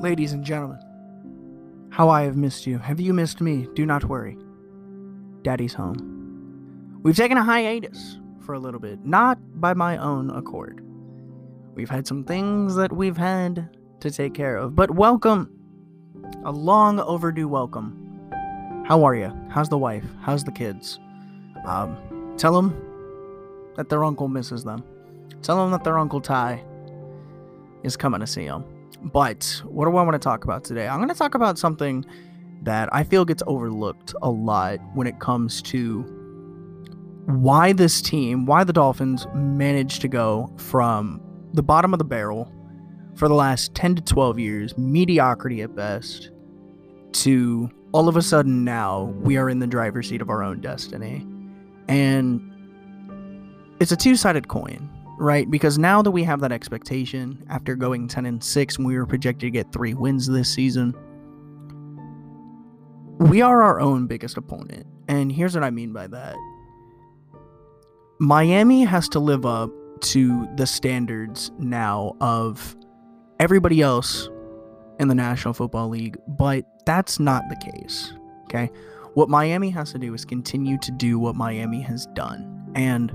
Ladies and gentlemen, how I have missed you. Have you missed me? Do not worry. Daddy's home. We've taken a hiatus for a little bit, not by my own accord. We've had some things that we've had to take care of, but welcome. A long overdue welcome. How are you? How's the wife? How's the kids? Um, tell them that their uncle misses them. Tell them that their uncle Ty is coming to see them. But what do I want to talk about today? I'm going to talk about something that I feel gets overlooked a lot when it comes to why this team, why the Dolphins managed to go from the bottom of the barrel for the last 10 to 12 years, mediocrity at best, to all of a sudden now we are in the driver's seat of our own destiny. And it's a two sided coin right? Because now that we have that expectation after going 10 and 6 and we were projected to get 3 wins this season, we are our own biggest opponent. And here's what I mean by that. Miami has to live up to the standards now of everybody else in the National Football League, but that's not the case. Okay? What Miami has to do is continue to do what Miami has done. And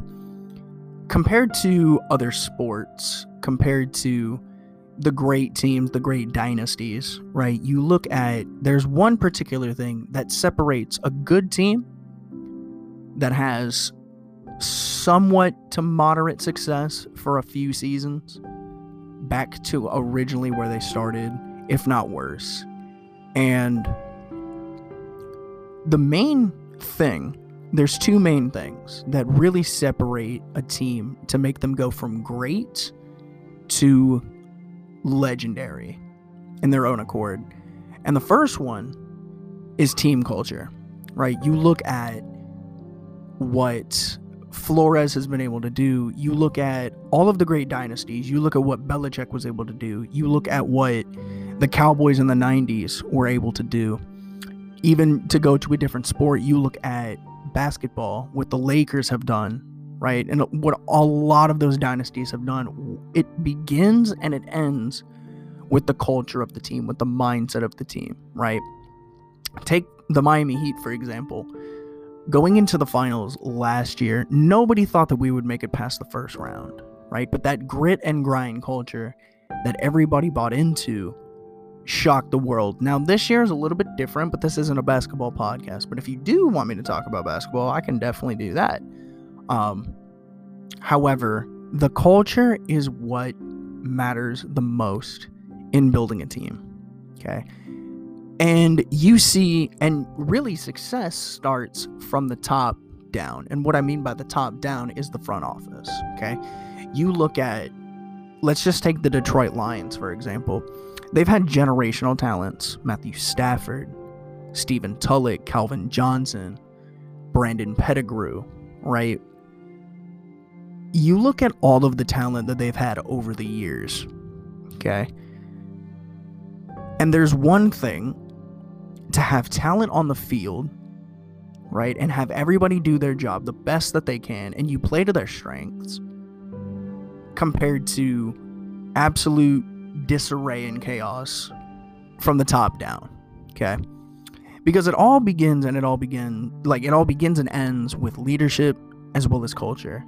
compared to other sports, compared to the great teams, the great dynasties, right? You look at there's one particular thing that separates a good team that has somewhat to moderate success for a few seasons back to originally where they started, if not worse. And the main thing there's two main things that really separate a team to make them go from great to legendary in their own accord. And the first one is team culture, right? You look at what Flores has been able to do. You look at all of the great dynasties. You look at what Belichick was able to do. You look at what the Cowboys in the 90s were able to do. Even to go to a different sport, you look at basketball, what the Lakers have done, right? And what a lot of those dynasties have done, it begins and it ends with the culture of the team, with the mindset of the team, right? Take the Miami Heat, for example. Going into the finals last year, nobody thought that we would make it past the first round, right? But that grit and grind culture that everybody bought into shock the world. Now, this year is a little bit different, but this isn't a basketball podcast. But if you do want me to talk about basketball, I can definitely do that. Um, however, the culture is what matters the most in building a team. Okay. And you see, and really success starts from the top down. And what I mean by the top down is the front office. Okay. You look at, let's just take the Detroit Lions, for example They've had generational talents Matthew Stafford, Stephen Tulloch, Calvin Johnson, Brandon Pettigrew, right? You look at all of the talent that they've had over the years, okay? And there's one thing to have talent on the field, right? And have everybody do their job the best that they can, and you play to their strengths compared to absolute disarray and chaos from the top down. Okay. Because it all begins and it all begin like it all begins and ends with leadership as well as culture.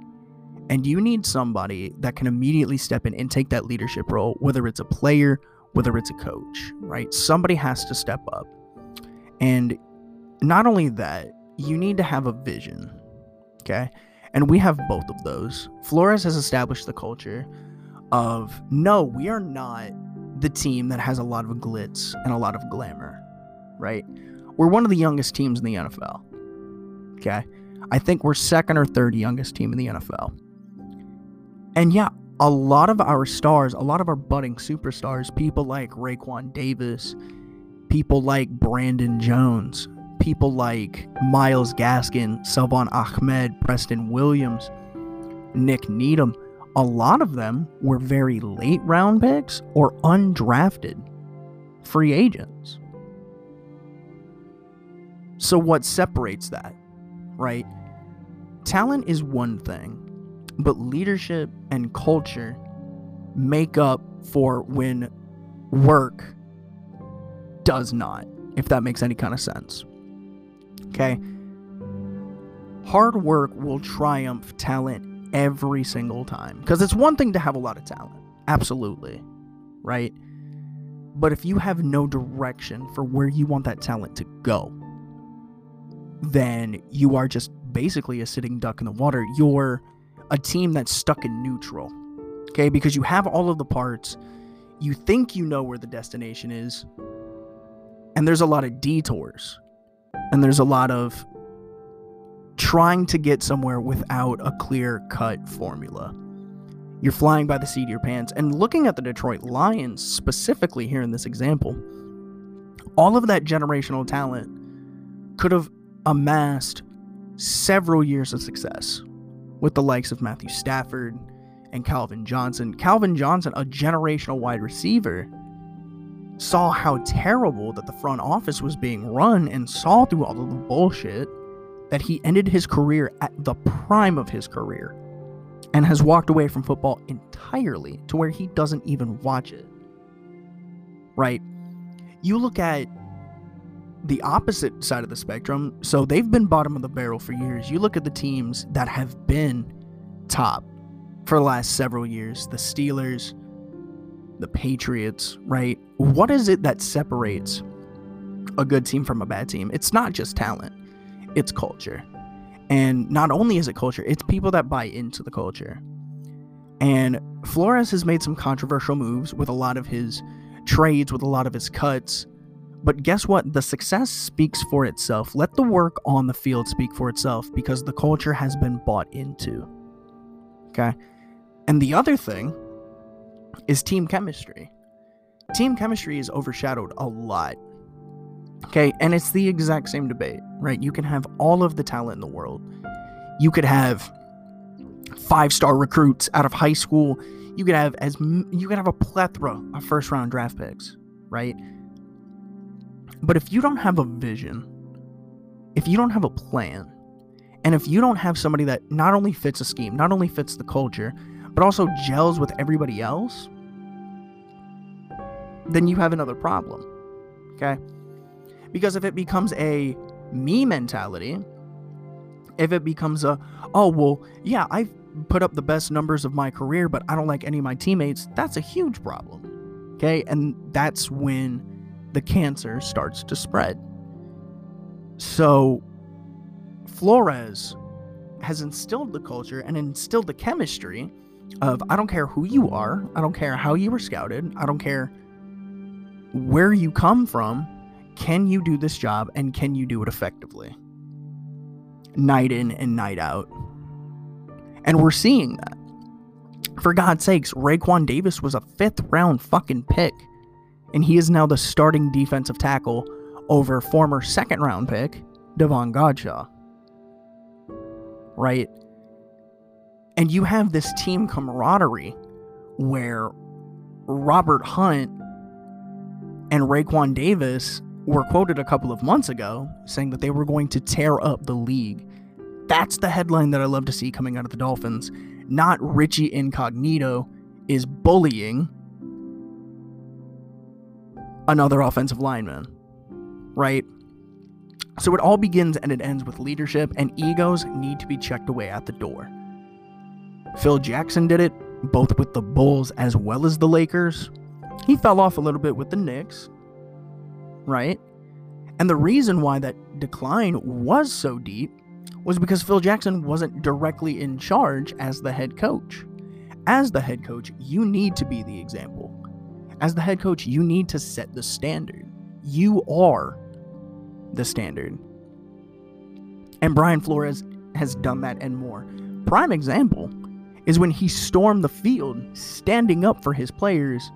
And you need somebody that can immediately step in and take that leadership role, whether it's a player, whether it's a coach, right? Somebody has to step up. And not only that, you need to have a vision. Okay. And we have both of those. Flores has established the culture of no, we are not the team that has a lot of glitz and a lot of glamour, right? We're one of the youngest teams in the NFL. Okay. I think we're second or third youngest team in the NFL. And yeah, a lot of our stars, a lot of our budding superstars, people like Raekwon Davis, people like Brandon Jones, people like Myles Gaskin, Salvon Ahmed, Preston Williams, Nik Needham, a lot of them were very late round picks or undrafted free agents. So, what separates that, right? Talent is one thing, but leadership and culture make up for when work does not, if that makes any kind of sense. Okay? Hard work will triumph talent every single time. Because it's one thing to have a lot of talent. Absolutely. Right? But if you have no direction for where you want that talent to go, then you are just basically a sitting duck in the water. You're a team that's stuck in neutral. Okay? Because you have all of the parts, you think you know where the destination is, and there's a lot of detours, and there's a lot of trying to get somewhere without a clear cut formula. You're flying by the seat of your pants. And looking at the Detroit Lions specifically here in this example, all of that generational talent could have amassed several years of success with the likes of Matthew Stafford and Calvin Johnson. Calvin Johnson, a generational wide receiver, saw how terrible that the front office was being run and saw through all of the bullshit that he ended his career at the prime of his career and has walked away from football entirely to where he doesn't even watch it. Right? You look at the opposite side of the spectrum, so they've been bottom of the barrel for years. You look at the teams that have been top for the last several years the Steelers, the Patriots, right? What is it that separates a good team from a bad team? It's not just talent, it's culture. And not only is it culture, it's people that buy into the culture. And Flores has made some controversial moves with a lot of his trades, with a lot of his cuts. But guess what? The success speaks for itself. Let the work on the field speak for itself because the culture has been bought into. Okay? And the other thing is team chemistry. Team chemistry is overshadowed a lot Okay, and it's the exact same debate, right? You can have all of the talent in the world. You could have five-star recruits out of high school. You could have as you could have a plethora of first-round draft picks, right? But if you don't have a vision, if you don't have a plan, and if you don't have somebody that not only fits a scheme, not only fits the culture, but also gels with everybody else, then you have another problem. Okay? Because if it becomes a me mentality, if it becomes a, oh, well, yeah, I've put up the best numbers of my career, but I don't like any of my teammates, that's a huge problem. Okay. And that's when the cancer starts to spread. So Flores has instilled the culture and instilled the chemistry of I don't care who you are, I don't care how you were scouted, I don't care where you come from, can you do this job and can you do it effectively? Night in and night out. And we're seeing that. For God's sakes, Raekwon Davis was a fifth round fucking pick. And he is now the starting defensive tackle over former second round pick, Davon Godchaux. Right? And you have this team camaraderie where Robert Hunt and Raekwon Davis were quoted a couple of months ago saying that they were going to tear up the league. That's the headline that I love to see coming out of the Dolphins. Not Richie Incognito is bullying another offensive lineman, right? So it all begins and it ends with leadership, and egos need to be checked away at the door. Phil Jackson did it, both with the Bulls as well as the Lakers. He fell off a little bit with the Knicks, right? And the reason why that decline was so deep was because Phil Jackson wasn't directly in charge as the head coach. As the head coach, you need to be the example. As the head coach, you need to set the standard. You are the standard. And Brian Flores has done that and more. Prime example is when he stormed the field standing up for his players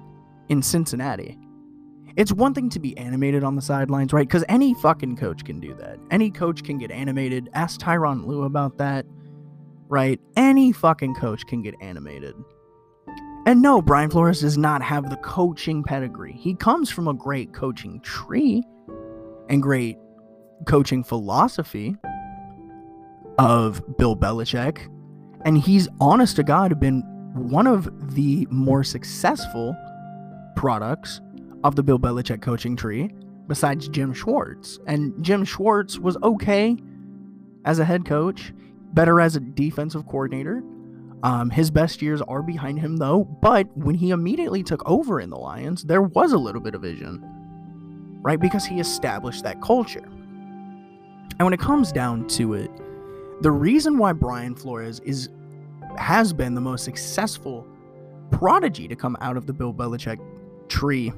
in Cincinnati. It's one thing to be animated on the sidelines, right? Because any fucking coach can do that. Any coach can get animated. Ask Tyronn Lue about that, right? Any fucking coach can get animated. And no, Brian Flores does not have the coaching pedigree. He comes from a great coaching tree and great coaching philosophy of Bill Belichick. And he's, honest to God, been one of the more successful products of the Bill Belichick coaching tree besides Jim Schwartz. And Jim Schwartz was okay as a head coach, better as a defensive coordinator. Um, his best years are behind him, though. But when he immediately took over in the Lions, there was a little bit of vision, right? Because he established that culture. And when it comes down to it, the reason why Brian Flores is has been the most successful prodigy to come out of the Bill Belichick tree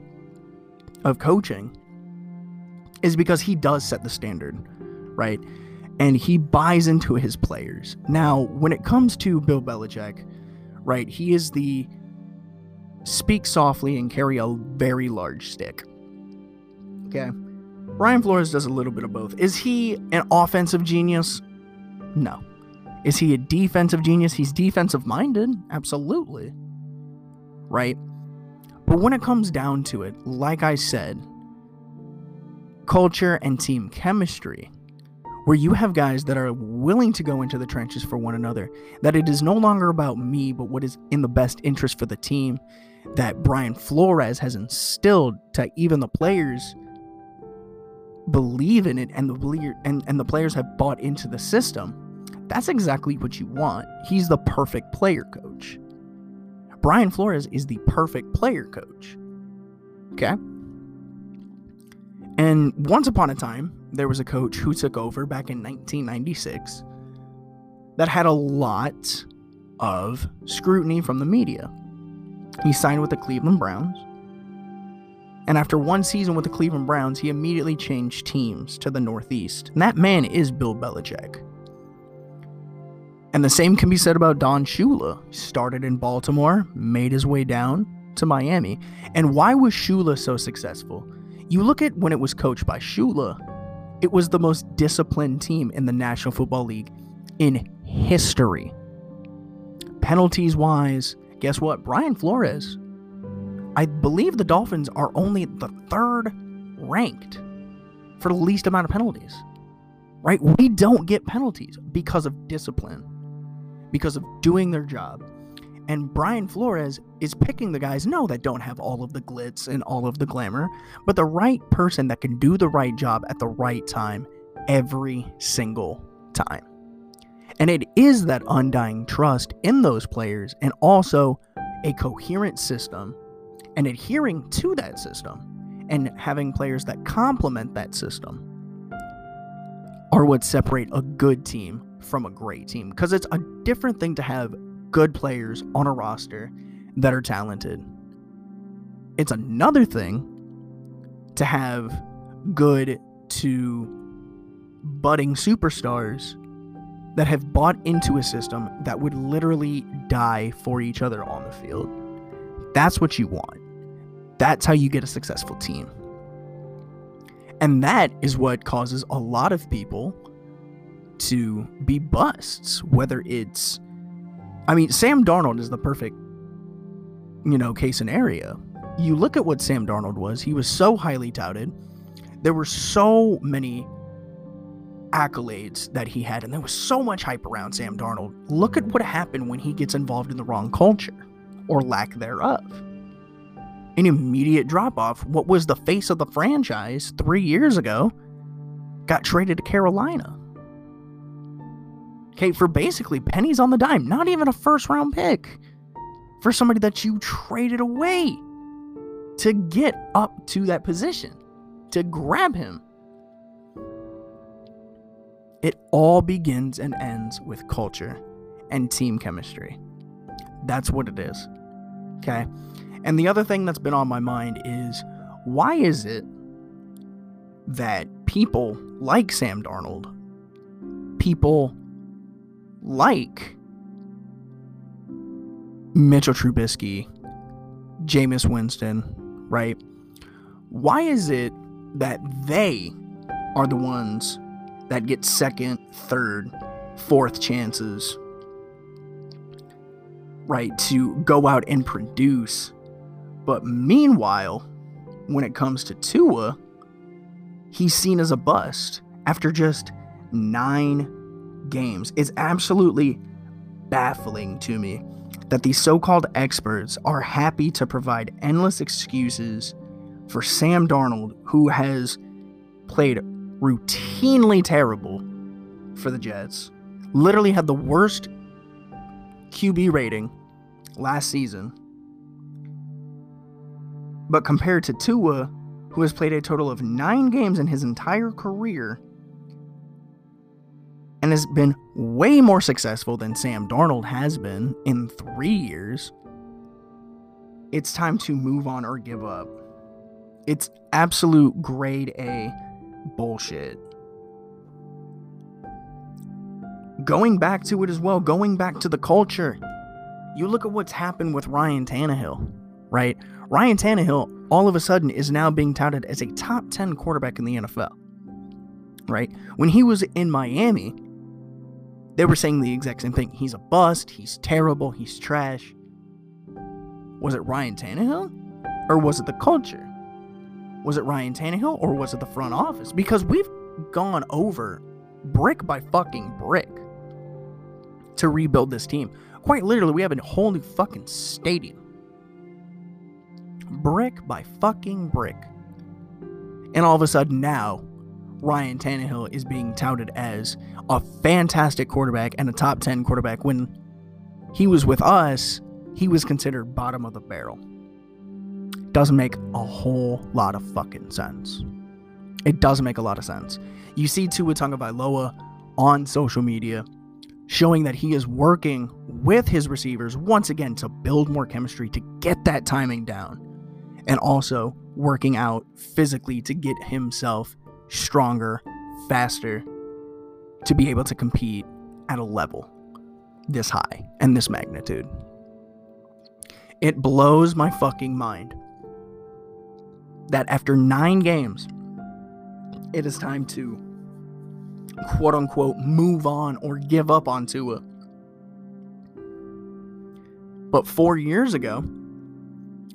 of coaching is because he does set the standard, right? And he buys into his players. Now, when it comes to Bill Belichick, right, he is the speak softly and carry a very large stick. Okay. Brian Flores does a little bit of both. Is he an offensive genius? No. Is he a defensive genius? He's defensive minded. Absolutely. Right? But when it comes down to it, like I said, culture and team chemistry, where you have guys that are willing to go into the trenches for one another, that it is no longer about me, but what is in the best interest for the team, that Brian Flores has instilled to even the players believe in it and the and, and the players have bought into the system. That's exactly what you want. He's the perfect player coach. Brian Flores is the perfect player coach. Okay? And once upon a time, there was a coach who took over back in 1996 that had a lot of scrutiny from the media. He signed with the Cleveland Browns. And after one season with the Cleveland Browns, he immediately changed teams to the Northeast. And that man is Bill Belichick. And the same can be said about Don Shula. Started in Baltimore, made his way down to Miami. And why was Shula so successful? You look at when it was coached by Shula, it was the most disciplined team in the National Football League in history. Penalties wise, guess what? Brian Flores. I believe the Dolphins are only the third ranked for the least amount of penalties. Right? We don't get penalties because of discipline because of doing their job. And Brian Flores is picking the guys, no, that don't have all of the glitz and all of the glamour, but the right person that can do the right job at the right time every single time. And it is that undying trust in those players and also a coherent system and adhering to that system and having players that complement that system are what separate a good team from a great team because it's a different thing to have good players on a roster that are talented. It's another thing to have good to budding superstars that have bought into a system that would literally die for each other on the field. That's what you want. That's how you get a successful team. And that is what causes a lot of people to be busts, whether it's I mean, Sam Darnold is the perfect you know, case scenario. You look at what Sam Darnold was, he was so highly touted. There were so many accolades that he had, and there was so much hype around Sam Darnold. Look at what happened when he gets involved in the wrong culture, or lack thereof. An immediate drop off. What was the face of the franchise three years ago got traded to Carolina. Okay, for basically pennies on the dime, not even a first round pick for somebody that you traded away to get up to that position, to grab him. It all begins and ends with culture and team chemistry. That's what it is. Okay. And the other thing that's been on my mind is why is it that people like Sam Darnold, people like Mitchell Trubisky, Jameis Winston, right? Why is it that they are the ones that get second, third, fourth chances, right, to go out and produce? But meanwhile, when it comes to Tua, he's seen as a bust after just nine games. It's absolutely baffling to me that these so called experts are happy to provide endless excuses for Sam Darnold, who has played routinely terrible for the Jets, literally had the worst QB rating last season. But compared to Tua, who has played a total of nine games in his entire career and has been way more successful than Sam Darnold has been in three years, it's time to move on or give up. It's absolute grade A bullshit. Going back to it as well, going back to the culture. You look at what's happened with Ryan Tannehill, right? Ryan Tannehill all of a sudden is now being touted as a top 10 quarterback in the NFL, right? When he was in Miami, they were saying the exact same thing. He's a bust, he's terrible, he's trash. Was it Ryan Tannehill? Or was it the culture? Was it Ryan Tannehill or was it the front office? Because we've gone over brick by fucking brick to rebuild this team. Quite literally, we have a whole new fucking stadium. Brick by fucking brick. And all of a sudden now, Ryan Tannehill is being touted as a fantastic quarterback and a top 10 quarterback when he was with us, he was considered bottom of the barrel doesn't make a whole lot of fucking sense. It doesn't make a lot of sense. You see Tua Tagovailoa on social media showing that he is working with his receivers once again to build more chemistry to get that timing down and also working out physically to get himself stronger, faster to be able to compete at a level this high and this magnitude. It blows my fucking mind that after nine games, it is time to quote unquote move on or give up on Tua. But four years ago,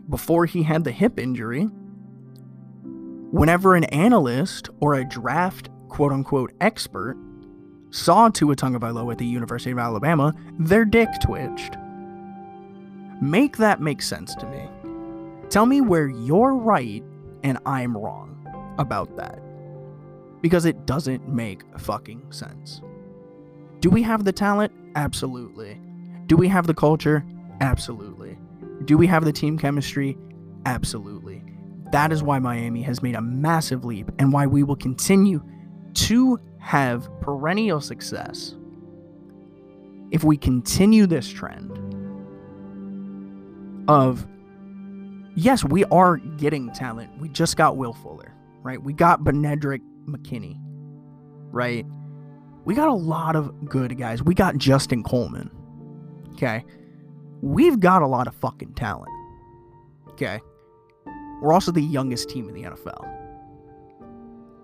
before he had the hip injury, whenever an analyst or a draft quote unquote expert saw Tua Tagovailoa at the University of Alabama, their dick twitched. Make that make sense to me. Tell me where you're right and I'm wrong about that. Because it doesn't make fucking sense. Do we have the talent? Absolutely. Do we have the culture? Absolutely. Do we have the team chemistry? Absolutely. That is why Miami has made a massive leap and why we will continue to have perennial success if we continue this trend of yes, we are getting talent. We just got Will Fuller, right? We got Benardrick McKinney, right? We got a lot of good guys. We got Justin Coleman. Okay. We've got a lot of fucking talent. Okay. We're also the youngest team in the NFL.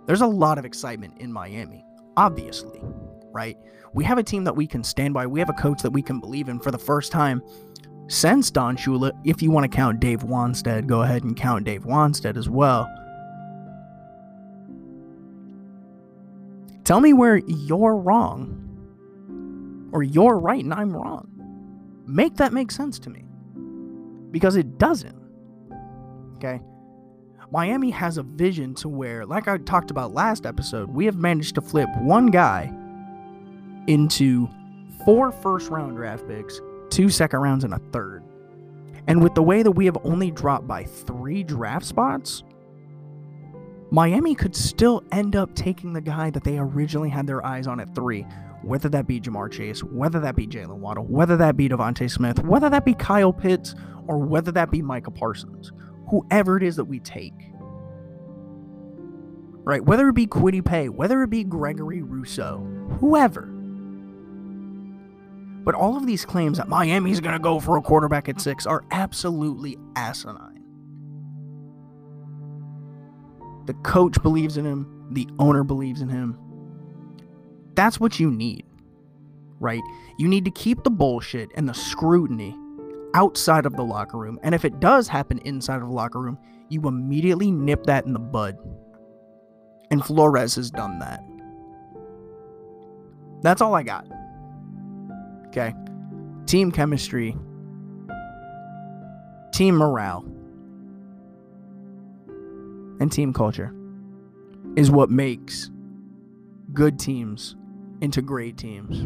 There's a lot of excitement in Miami, obviously, right? We have a team that we can stand by. We have a coach that we can believe in for the first time since Don Shula. If you want to count Dave Wannstedt, go ahead and count Dave Wannstedt as well. Tell me where you're wrong. Or you're right and I'm wrong. Make that make sense to me. Because it doesn't. Okay? Miami has a vision to where, like I talked about last episode, we have managed to flip one guy into four first round draft picks two second rounds, and a third. And with the way that we have only dropped by three draft spots, Miami could still end up taking the guy that they originally had their eyes on at three, whether that be Ja'Marr Chase, whether that be Jaylen Waddle, whether that be DeVonta Smith, whether that be Kyle Pitts, or whether that be Micah Parsons, whoever it is that we take. Right? Whether it be Paye, whether it be Gregory Rousseau, whoever. But all of these claims that Miami's going to go for a quarterback at six are absolutely asinine. The coach believes in him, the owner believes in him. That's what you need, right? You need to keep the bullshit and the scrutiny outside of the locker room. And if it does happen inside of the locker room, you immediately nip that in the bud. And Flores has done that. That's all I got. Okay. Team chemistry, team morale. and team culture is what makes good teams into great teams.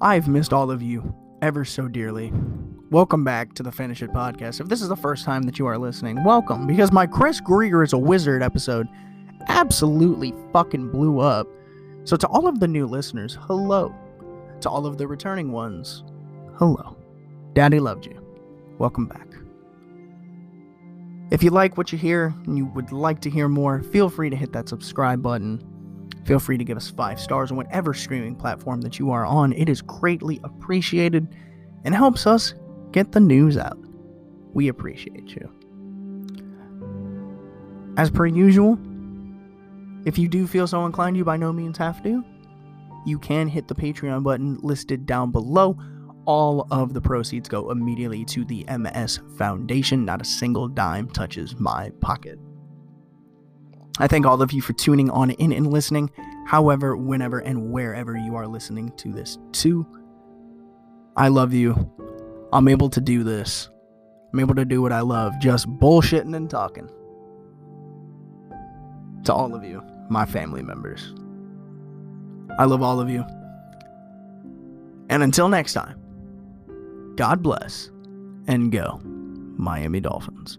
I've missed all of you ever so dearly. Welcome back to the Phinish It podcast. If this is the first time that you are listening, welcome because my Chris Grier is a wizard episode absolutely fucking blew up. So, to all of the new listeners, hello. To all of the returning ones, hello. Daddy loved you. Welcome back. If you like what you hear and you would like to hear more, feel free to hit that subscribe button. Feel free to give us five stars on whatever streaming platform that you are on. It is greatly appreciated and helps us get the news out. We appreciate you. As per usual, if you do feel so inclined, you by no means have to. You can hit the Patreon button listed down below all of the proceeds go immediately to the MS Foundation. Not a single dime touches my pocket. I thank all of you for tuning on in and listening, however, whenever, and wherever you are listening to this too. I love you. I'm able to do this. I'm able to do what I love, just bullshitting and talking. To all of you, my family members. I love all of you. And until next time. God bless and go, Miami Dolphins.